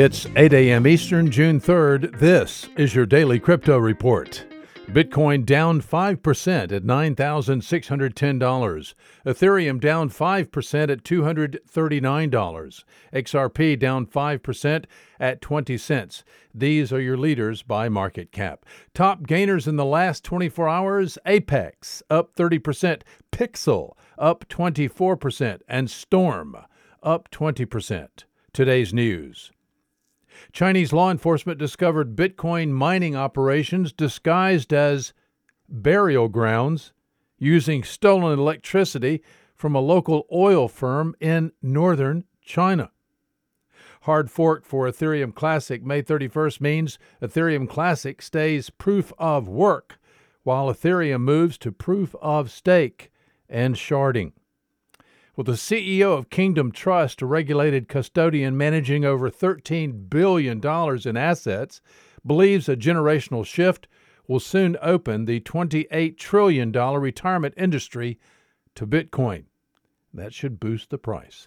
It's 8 a.m. Eastern, June 3rd. This is your daily crypto report. Bitcoin down 5% at $9,610. Ethereum down 5% at $239. XRP down 5% at 20 cents. These are your leaders by market cap. Top gainers in the last 24 hours Apex up 30%, Pixel up 24%, and Storm up 20%. Today's news. Chinese law enforcement discovered Bitcoin mining operations disguised as burial grounds using stolen electricity from a local oil firm in northern China. Hard fork for Ethereum Classic May 31st means Ethereum Classic stays proof of work, while Ethereum moves to proof of stake and sharding. Well, the CEO of Kingdom Trust, a regulated custodian managing over $13 billion in assets, believes a generational shift will soon open the $28 trillion retirement industry to Bitcoin. That should boost the price.